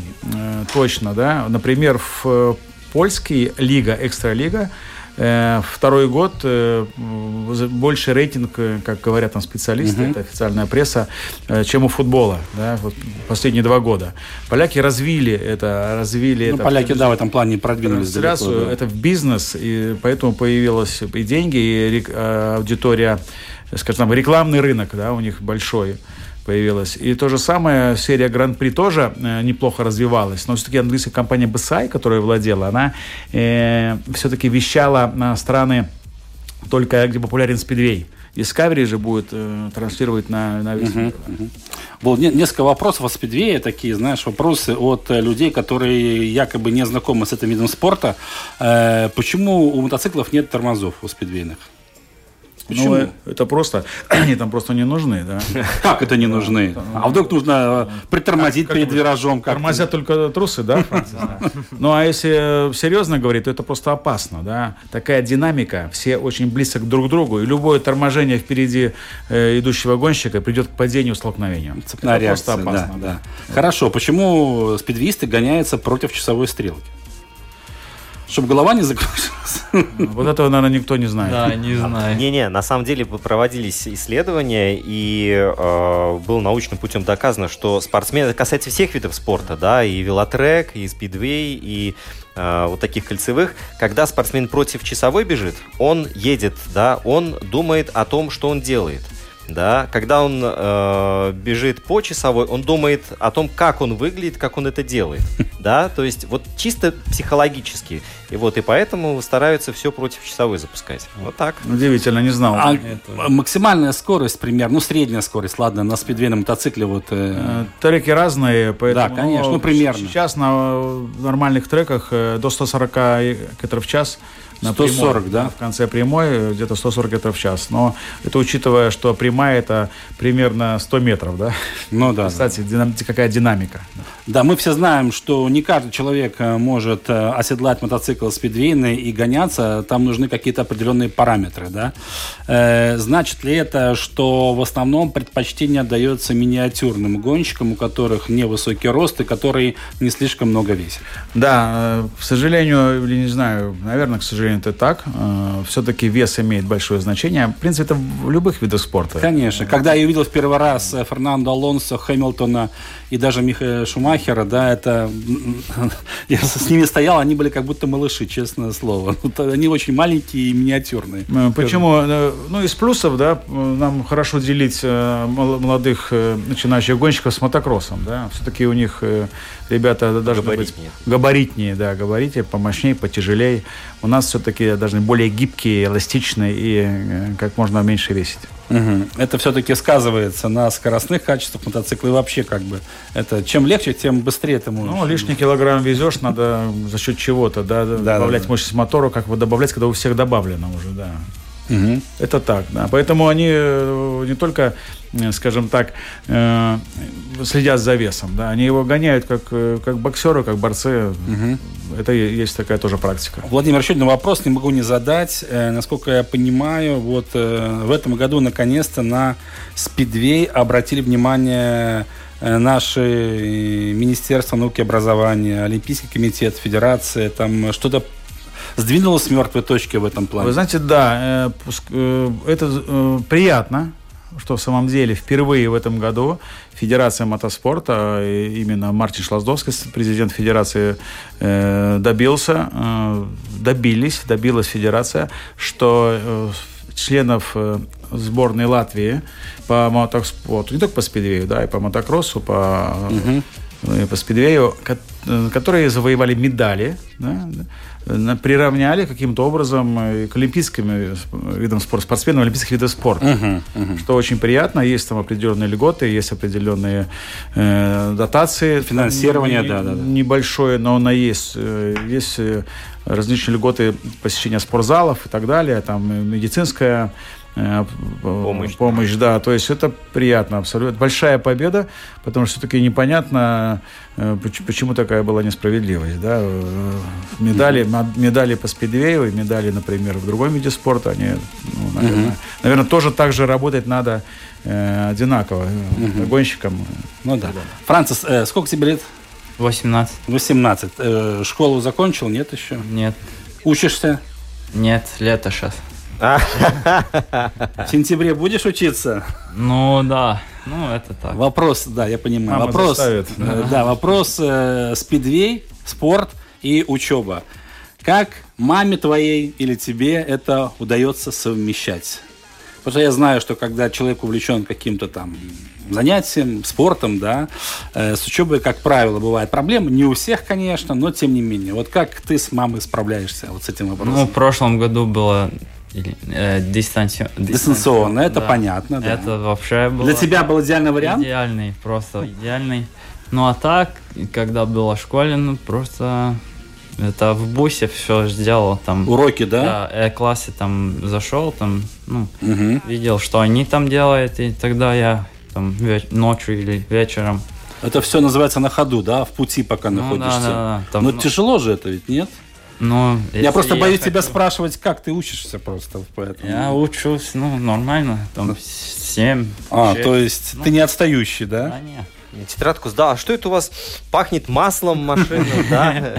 точно, да, например, в польский лига, экстралига, Э, второй год э, больше рейтинг, э, как говорят там специалисты, угу. это официальная пресса, чем у футбола, да, вот последние два года. Поляки развили это, развили ну, это. Поляки, да, в этом плане продвинулись далеко, да. Это в бизнес, и поэтому появилось и деньги, и аудитория, скажем, рекламный рынок, да, у них большой появилась. И то же самое, серия Гран-при тоже э, неплохо развивалась. Но все-таки английская компания BSI, которая владела, она э, все-таки вещала на страны только где популярен спидвей. Discovery же будет э, транслировать на, на весь мир. Uh-huh, uh-huh. Было несколько вопросов о спидвее, такие, знаешь, вопросы от э, людей, которые якобы не знакомы с этим видом спорта. Э, почему у мотоциклов нет тормозов у спидвейных? Почему? Ну, это просто, *clears throat* они там просто не нужны, да. *laughs* Как это не нужны? А вдруг нужно э, притормозить перед виражом? Тормозят только трусы, да, *laughs* Ну, а если серьезно говорить, то это просто опасно, да. Такая динамика, все очень близко друг к другу, и любое торможение впереди э, идущего гонщика придет к падению, столкновению. Цепная это реакция, просто опасно, да, да. Хорошо, почему спидвисты гоняются против часовой стрелки? Чтобы голова не закружилась. *laughs* Вот этого, наверное, никто не знает. Да, не знаю. Не-не, на самом деле проводились исследования, и э, было научным путем доказано, что спортсмены, это касается всех видов спорта, да, и велотрек, и спидвей, и э, вот таких кольцевых. Когда спортсмен против часовой бежит, он едет, да, он думает о том, что он делает да, когда он э, бежит по часовой, он думает о том, как он выглядит, как он это делает, *laughs* да, то есть вот чисто психологически, и вот и поэтому стараются все против часовой запускать, вот так. Удивительно, не знал. А максимальная скорость, примерно, ну средняя скорость, ладно, на спидвейном мотоцикле вот. Э... э треки разные, поэтому. Да, конечно, ну, ну примерно. Сейчас на нормальных треках э, до 140 км в час на 140, прямой, да? В конце прямой э, где-то 140 км в час. Но это учитывая, что прямая это примерно 100 метров, да? Ну да. *laughs* Кстати, да. Динам... какая динамика. Да, мы все знаем, что не каждый человек э, может э, оседлать мотоцикл спидвейный и гоняться. Там нужны какие-то определенные параметры, да? Э, значит ли это, что в основном предпочтение отдается миниатюрным гонщикам, у которых невысокий рост и которые не слишком много весят? Да, к сожалению, или не знаю, наверное, к сожалению, это так. Э, Все-таки вес имеет большое значение. В принципе, это в любых видах спорта. Конечно. Когда я увидел в первый раз э, Фернандо Алонсо, Хэмилтона и даже Михаила Шумахера, да, это... *laughs* Я с ними стоял, они были как будто малыши, честное слово. Они очень маленькие и миниатюрные. Э, почему? Ну, из плюсов, да, нам хорошо делить молодых начинающих гонщиков с мотокроссом, да. Все-таки у них ребята должны габаритнее. быть габаритнее, да, габарите, помощнее, потяжелее. У нас все-таки должны более гибкие, эластичные и э, как можно меньше весить. Угу. Это все-таки сказывается на скоростных качествах мотоцикла и вообще как бы это чем легче, тем быстрее ты можешь. Ну, лишний килограмм везешь, надо за счет чего-то, да, Да, добавлять да, да. мощность мотора, как бы добавлять, когда у всех добавлено уже, да. Мгм. Это так, да. Поэтому они э, не только, э, скажем так, э, следят за весом, да, они его гоняют как, как боксеры, как борцы. Это и есть такая тоже практика. Владимир, еще один вопрос не могу не задать. Насколько я понимаю, вот в этом году наконец-то на спидвей обратили внимание наши Министерство науки и образования, Олимпийский комитет, Федерация, там что-то сдвинулось с мертвой точки в этом плане? Вы знаете, да, э, э, это э, приятно, что в самом деле впервые в этом году Федерация мотоспорта, именно Мартин Шлаздовский, президент Федерации, добился, добились, добилась Федерация, что членов сборной Латвии по мотоспорту, не только по спидвею, да, и по мотокроссу, по, и по спидвею, ко- которые завоевали медали, да, приравняли каким-то образом э, к олимпийским э, видам спорта, спортсменам олимпийских видов спорта. Мгм, мгм. Что очень приятно, есть там определенные льготы, есть определенные э, дотации. Финансирование, Не- да, да, да. Небольшое, но оно есть. Э, Есть различные льготы посещения спортзалов и так далее, там медицинская Помощь. помощь, да, то есть это приятно абсолютно. Большая победа, потому что все-таки непонятно, э, поч- почему такая была несправедливость, да. Э, Медали, медали по спидвею и медали, например, в другом виде спорта, они, ну, наверное, наверное, тоже так же работать надо э, одинаково э, гонщикам. Ну да. Францис, э, сколько тебе лет? 18. 18. Э, школу закончил, нет еще? Нет. Учишься? Нет, лето сейчас. В сентябре будешь учиться? Ну да, ну это так. Вопрос, да, я понимаю. Мама вопрос, заставит. э, да, вопрос э, спидвей, спорт и учеба. Как маме твоей или тебе это удается совмещать? Потому что я знаю, что когда человек увлечен каким-то там занятием, спортом, да, э, с учебой, как правило, бывает проблемы. Не у всех, конечно, но тем не менее. Вот как ты с мамой справляешься вот с этим вопросом? Ну, в прошлом году было или, э, дистанци- Дистанционно, это да. понятно, да. Это вообще было... Для тебя был идеальный вариант? Идеальный, просто идеальный. Ну а так, когда была в школе, ну просто это в бусе все сделал там. Уроки, да? Да, э-классе там зашел, там, ну, Мгм. видел, что они там делают, и тогда я там ночью или вечером. Это все называется на ходу, да, в пути, пока Ну, находишься. да, да, да. Там, Но ну, тяжело же это ведь, нет? Ну, Я просто боюсь тебя хочу- спрашивать, как ты учишься просто, поэтому. Я учусь, ну, нормально, там, 7. А, то есть Ну. ты не отстающий, да? Да, нет. Тетрадку сдал. А что это у вас пахнет маслом машина, *laughs* да?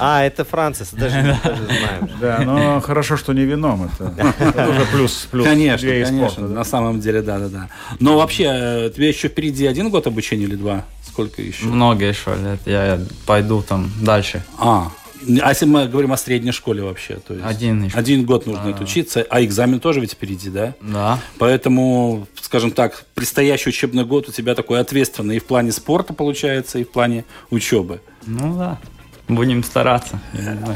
А, это Францис, даже, знаю. Да, но хорошо, что не вином. Это, *laughs* это тоже плюс, плюс. Конечно, конечно, на самом деле, да, да, да. Но вообще, э, тебе еще впереди один год обучения или два? Сколько еще? Много еще лет. Я пойду там дальше. А, а если мы говорим о средней школе вообще? То есть Один еще. Один год нужно отучиться, а экзамен тоже ведь впереди, да? Да. Поэтому, скажем так, предстоящий учебный год у тебя такой ответственный и в плане спорта получается, и в плане учебы. Ну да. Будем стараться.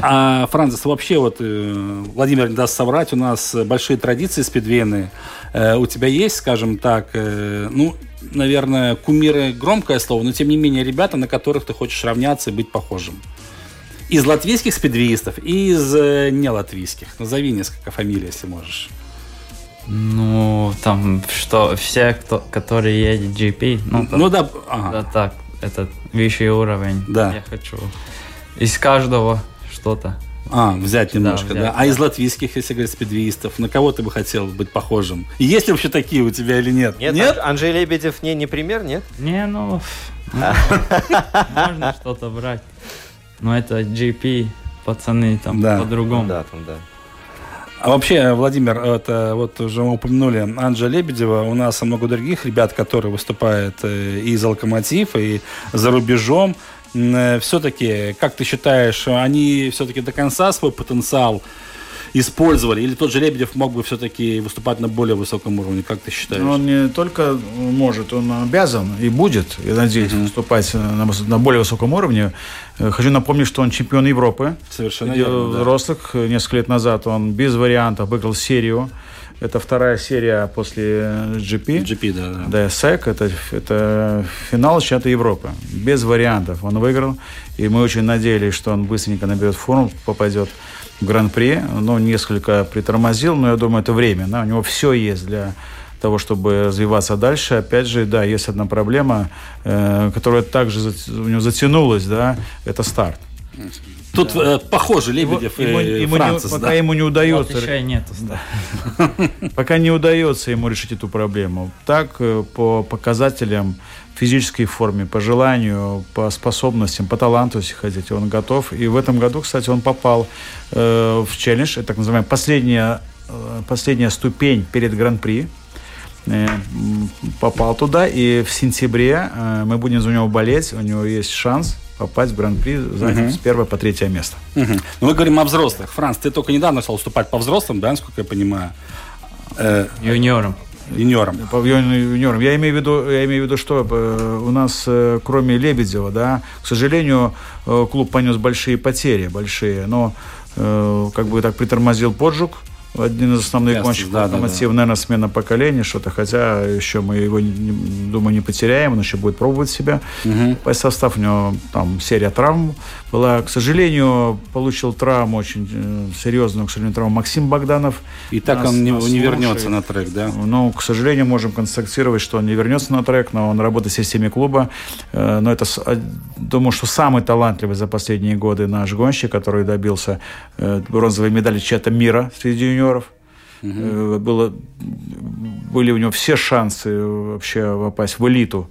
А, Францис, вообще вот, э, Владимир не даст соврать, у нас большие традиции спидвейные. Э, у тебя есть, скажем так, э, ну, наверное, кумиры громкое слово, но тем не менее ребята, на которых ты хочешь равняться и быть похожим. Из латвийских спидвеистов и из э, не латвийских. Назови несколько фамилий, если можешь. Ну, там, что, все, кто, которые едет GP, ну, там, Ну да, ага. да, так, это высший уровень. Да. Я хочу из каждого что-то. А, взять немножко, да. взять, А да. из латвийских, если говорить, спидвеистов, на кого ты бы хотел быть похожим? И есть ли вообще такие у тебя или нет? Нет, Анж- Анжей Лебедев не, не пример, нет? Не, ну, *laughs* можно что-то брать. Но это GP, пацаны там Да. по-другому. Да, там, да. А вообще, Владимир, это вот уже мы упомянули Анжа Лебедева, у нас много других ребят, которые выступают э, и за «Локомотив», и за рубежом. Все-таки, как ты считаешь, они все-таки до конца свой потенциал использовали? Или тот же Лебедев мог бы все-таки выступать на более высоком уровне? Как ты считаешь? Он не только может, он обязан и будет, я надеюсь, выступать на, на более высоком уровне. Э, Хочу напомнить, что он чемпион Европы. Совершенно верно, да. взрослых. Э, Несколько лет назад он без вариантов выиграл серию. Это вторая серия после э, GP. GP, да, да. Да, СЭК, это, это финал чемпионата Европы. Без вариантов он выиграл. И мы очень надеялись, что он быстренько наберет форму, попадет Гран-при. Но несколько притормозил, но я думаю, это время. Да? У него все есть для того, чтобы развиваться дальше. Опять же, да, есть одна проблема, э, которая также у него затянулась, да, это старт. Тут э, похоже Лебедев Ему- и ему не- Францис, пока да. ему не удается и нету. *laughs* пока не удается ему решить эту проблему. Так, э, по показателям физической форме, по желанию, по способностям, по таланту, если хотите, он готов. И в этом году, кстати, он попал э, в челлендж, это так называемая последняя, э, последняя ступень перед Гран-при. Э, попал туда, и в сентябре э, мы будем за него болеть, у него есть шанс попасть в Гран-при, занять с первого по третье место. Ну, мы говорим о взрослых. Франц, ты только недавно стал уступать по взрослым, да, насколько я понимаю, э, Юниором. По юни- юниорам. Я имею в виду, я имею в виду, что э, у нас, э, кроме Лебедева, да, к сожалению, э, клуб понес большие потери, большие, но как бы так притормозил Поджук, один из основных Ясно, гонщиков да, да, локомотива, наверное, смена поколения, что-то, хотя еще мы его, не- думаю, не потеряем, он еще будет пробовать себя. По состав у него там серия травм была. К сожалению, получил травму очень э, серьезную, к сожалению, травму Максим Богданов. И так Нас- он не, нас не вернется на трек, да? Ну, к сожалению, можем констатировать, что он не вернется на трек, но он работает в системе клуба. Э, Но это, а, думаю, что самый талантливый за последние годы наш гонщик, который добился э, бронзовой медали чемпионата мира среди юниоров. Э, Было, были у него все шансы вообще попасть в элиту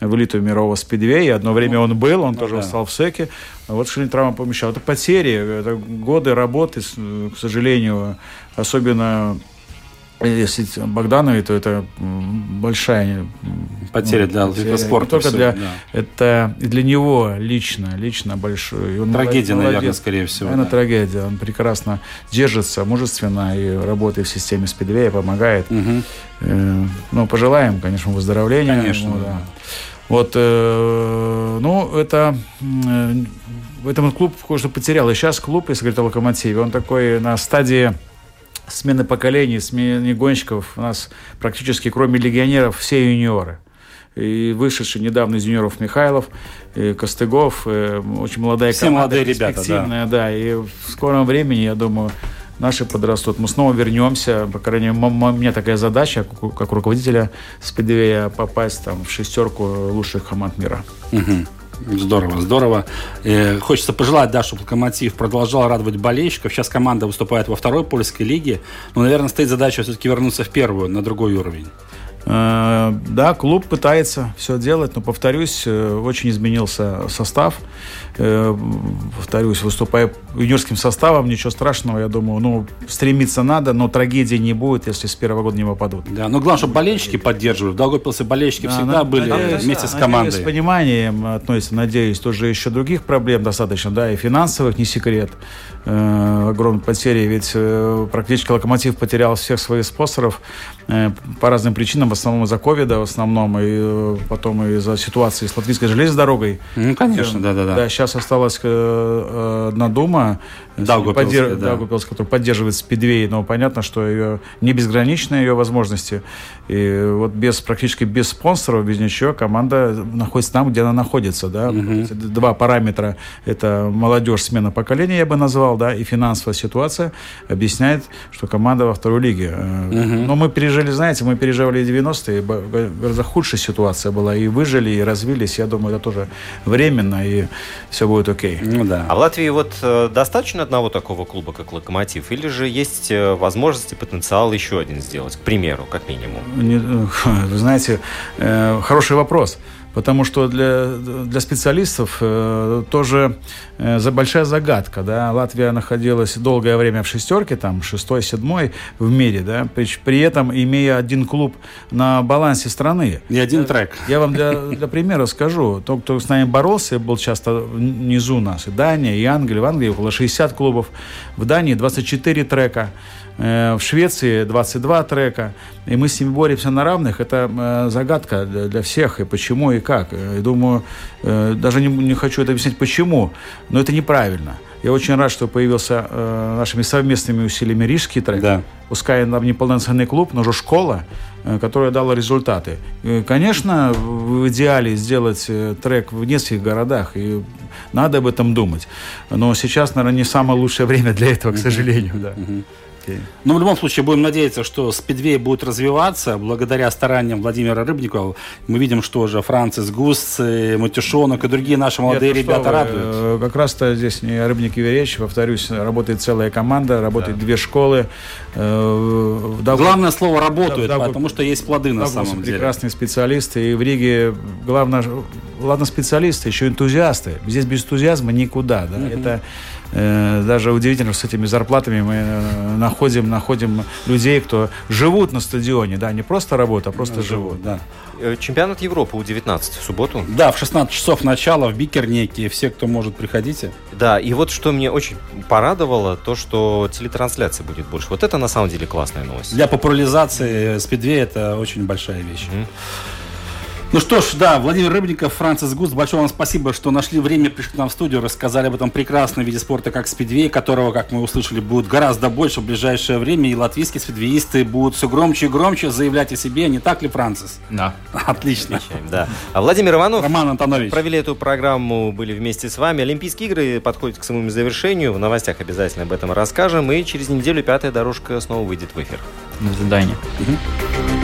в элиту мирового спидвея. Одно время он был, он тоже да. стал в СЭКе. А вот Шилин травма помешала. Это потери, это годы работы, к сожалению, особенно если Богдановой, то это большая Потеря для потеря. спорта Не только для, да. это и для него лично, лично большой. Он Трагедия, молодец. наверное, скорее всего. Наверное, да. трагедия. Он прекрасно держится, мужественно и работает в системе спидвея, помогает. Э, Ну, пожелаем, конечно, выздоровления. Конечно, ему, да. да. Вот, э, ну, это м, э, этом клуб кое-что потерял. И сейчас клуб, если говорить о локомотиве, он такой на стадии смены поколений, смены гонщиков. У нас практически, кроме легионеров, все юниоры. И вышедший недавно из юниоров Михайлов, и Костыгов, э, очень молодая Все команда, молодые ребята, да. да. И в скором времени, я думаю, наши подрастут. Мы снова вернемся. По крайней мере, у меня такая задача, как, руководителя спидвея, попасть там, в шестерку лучших команд мира. Мгм. Здорово, здорово. Э, хочется пожелать, да, чтобы Локомотив продолжал радовать болельщиков. Сейчас команда выступает во второй польской лиге. Но, наверное, стоит задача все-таки вернуться в первую, на другой уровень. Э, Да, клуб пытается все делать, но, повторюсь, э, очень изменился состав. Э, Повторюсь, выступая юниорским составом, ничего страшного, я думаю, ну, стремиться надо, но трагедии не будет, если с первого года не попадут. Да, но главное, чтобы болельщики поддерживали. В Долгопилсе болельщики Да, всегда на- были надеюсь, вместе с надеюсь, командой. с пониманием относятся, надеюсь, тоже еще других проблем достаточно, да, и финансовых, не секрет. Огромные потери, ведь практически Локомотив потерял всех своих спонсоров по разным причинам, в основном из-за ковида, в основном, и э, потом из-за ситуации с латвийской железной дорогой. Ну, конечно, да-да-да. Да, сейчас осталась э, э, одна дума, Даугавпилская, поддер- да. Даугавпилская, которая поддерживает спидвей, но понятно, что ее не безграничны ее возможности. И вот без практически без спонсоров, без ничего, команда находится там, где она находится. Да? Два параметра – это молодежь, смена поколения, я бы назвал, да, и финансовая ситуация объясняет, что команда во второй лиге. Э, Но мы пережили, знаете, мы переживали 90-е, б- б- гораздо худшая ситуация была, и выжили, и развились. Я думаю, это тоже временно, и все будет окей. Ну да. А в Латвии вот э, достаточно одного такого клуба, как Локомотив, или же есть э, возможность и потенциал еще один сделать, к примеру, как минимум? Не- *laughs* Вы знаете, э, хороший вопрос. Потому что для, для специалистов э, тоже э, за большая загадка. Да? Латвия находилась долгое время в шестерке, там, шестой, седьмой в мире, да? при, при этом имея один клуб на балансе страны. И один трек. Я вам для, для примера скажу. Тот, кто с нами боролся, был часто внизу нас. И Дания, и Англия. В Англии около 60 клубов. В Дании 24 трека. Э, В Швеции 22 трека. И мы с ними боремся на равных. Это э, загадка для, всех. И почему, и как. Думаю, э, даже не, не хочу это объяснять, почему, но это неправильно. Я очень рад, что появился э, нашими совместными усилиями Рижский трек. Да. Пускай нам не полноценный клуб, но уже школа, э, которая дала результаты. И, конечно, в идеале сделать э, трек в нескольких городах, и надо об этом думать. Но сейчас, наверное, не самое лучшее время для этого, к сожалению. Да. Окей. Ну, в любом случае, будем надеяться, что спидвей будет развиваться благодаря стараниям Владимира Рыбникова. Мы видим, что уже Францис Гус, Матюшонок и другие наши молодые Нет, ну ребята вы, радуют. э, Как раз-то здесь не о Рыбнике и речь, повторюсь, работает целая команда, работают две школы. э, в Даугав- Главное слово работают, Да, да, потому что есть плоды на самом деле. прекрасные специалисты. И в Риге, главное, ладно специалисты, еще энтузиасты. Здесь без энтузиазма никуда. Да? Это э, даже удивительно, что с этими зарплатами мы э, находим, находим людей, кто живут на стадионе. Да, не просто работают, а просто живут. Да. Э, Чемпионат Европы У-19 в субботу. да, в 16 часов начала в Бикернеке. Все, кто может, приходите. Да, и вот что мне очень порадовало, то, что телетрансляция будет больше. Вот это на самом деле классная новость. Для популяризации спидвея это очень большая вещь. Мгм. Ну что ж, да, Владимир Рыбников, Францис Густ, большое вам спасибо, что нашли время, пришли к нам в студию, рассказали об этом прекрасном виде спорта, как спидвей, которого, как мы услышали, будет гораздо больше в ближайшее время, и латвийские спидвеисты будут все громче и громче заявлять о себе, не так ли, Францис? Да. Отлично. Да. А Владимир Иванов Роман Антонович. провели эту программу, были вместе с вами. Олимпийские игры подходят к своему завершению. В новостях обязательно об этом расскажем. И через неделю пятая дорожка снова выйдет в эфир. До свидания. Мгм.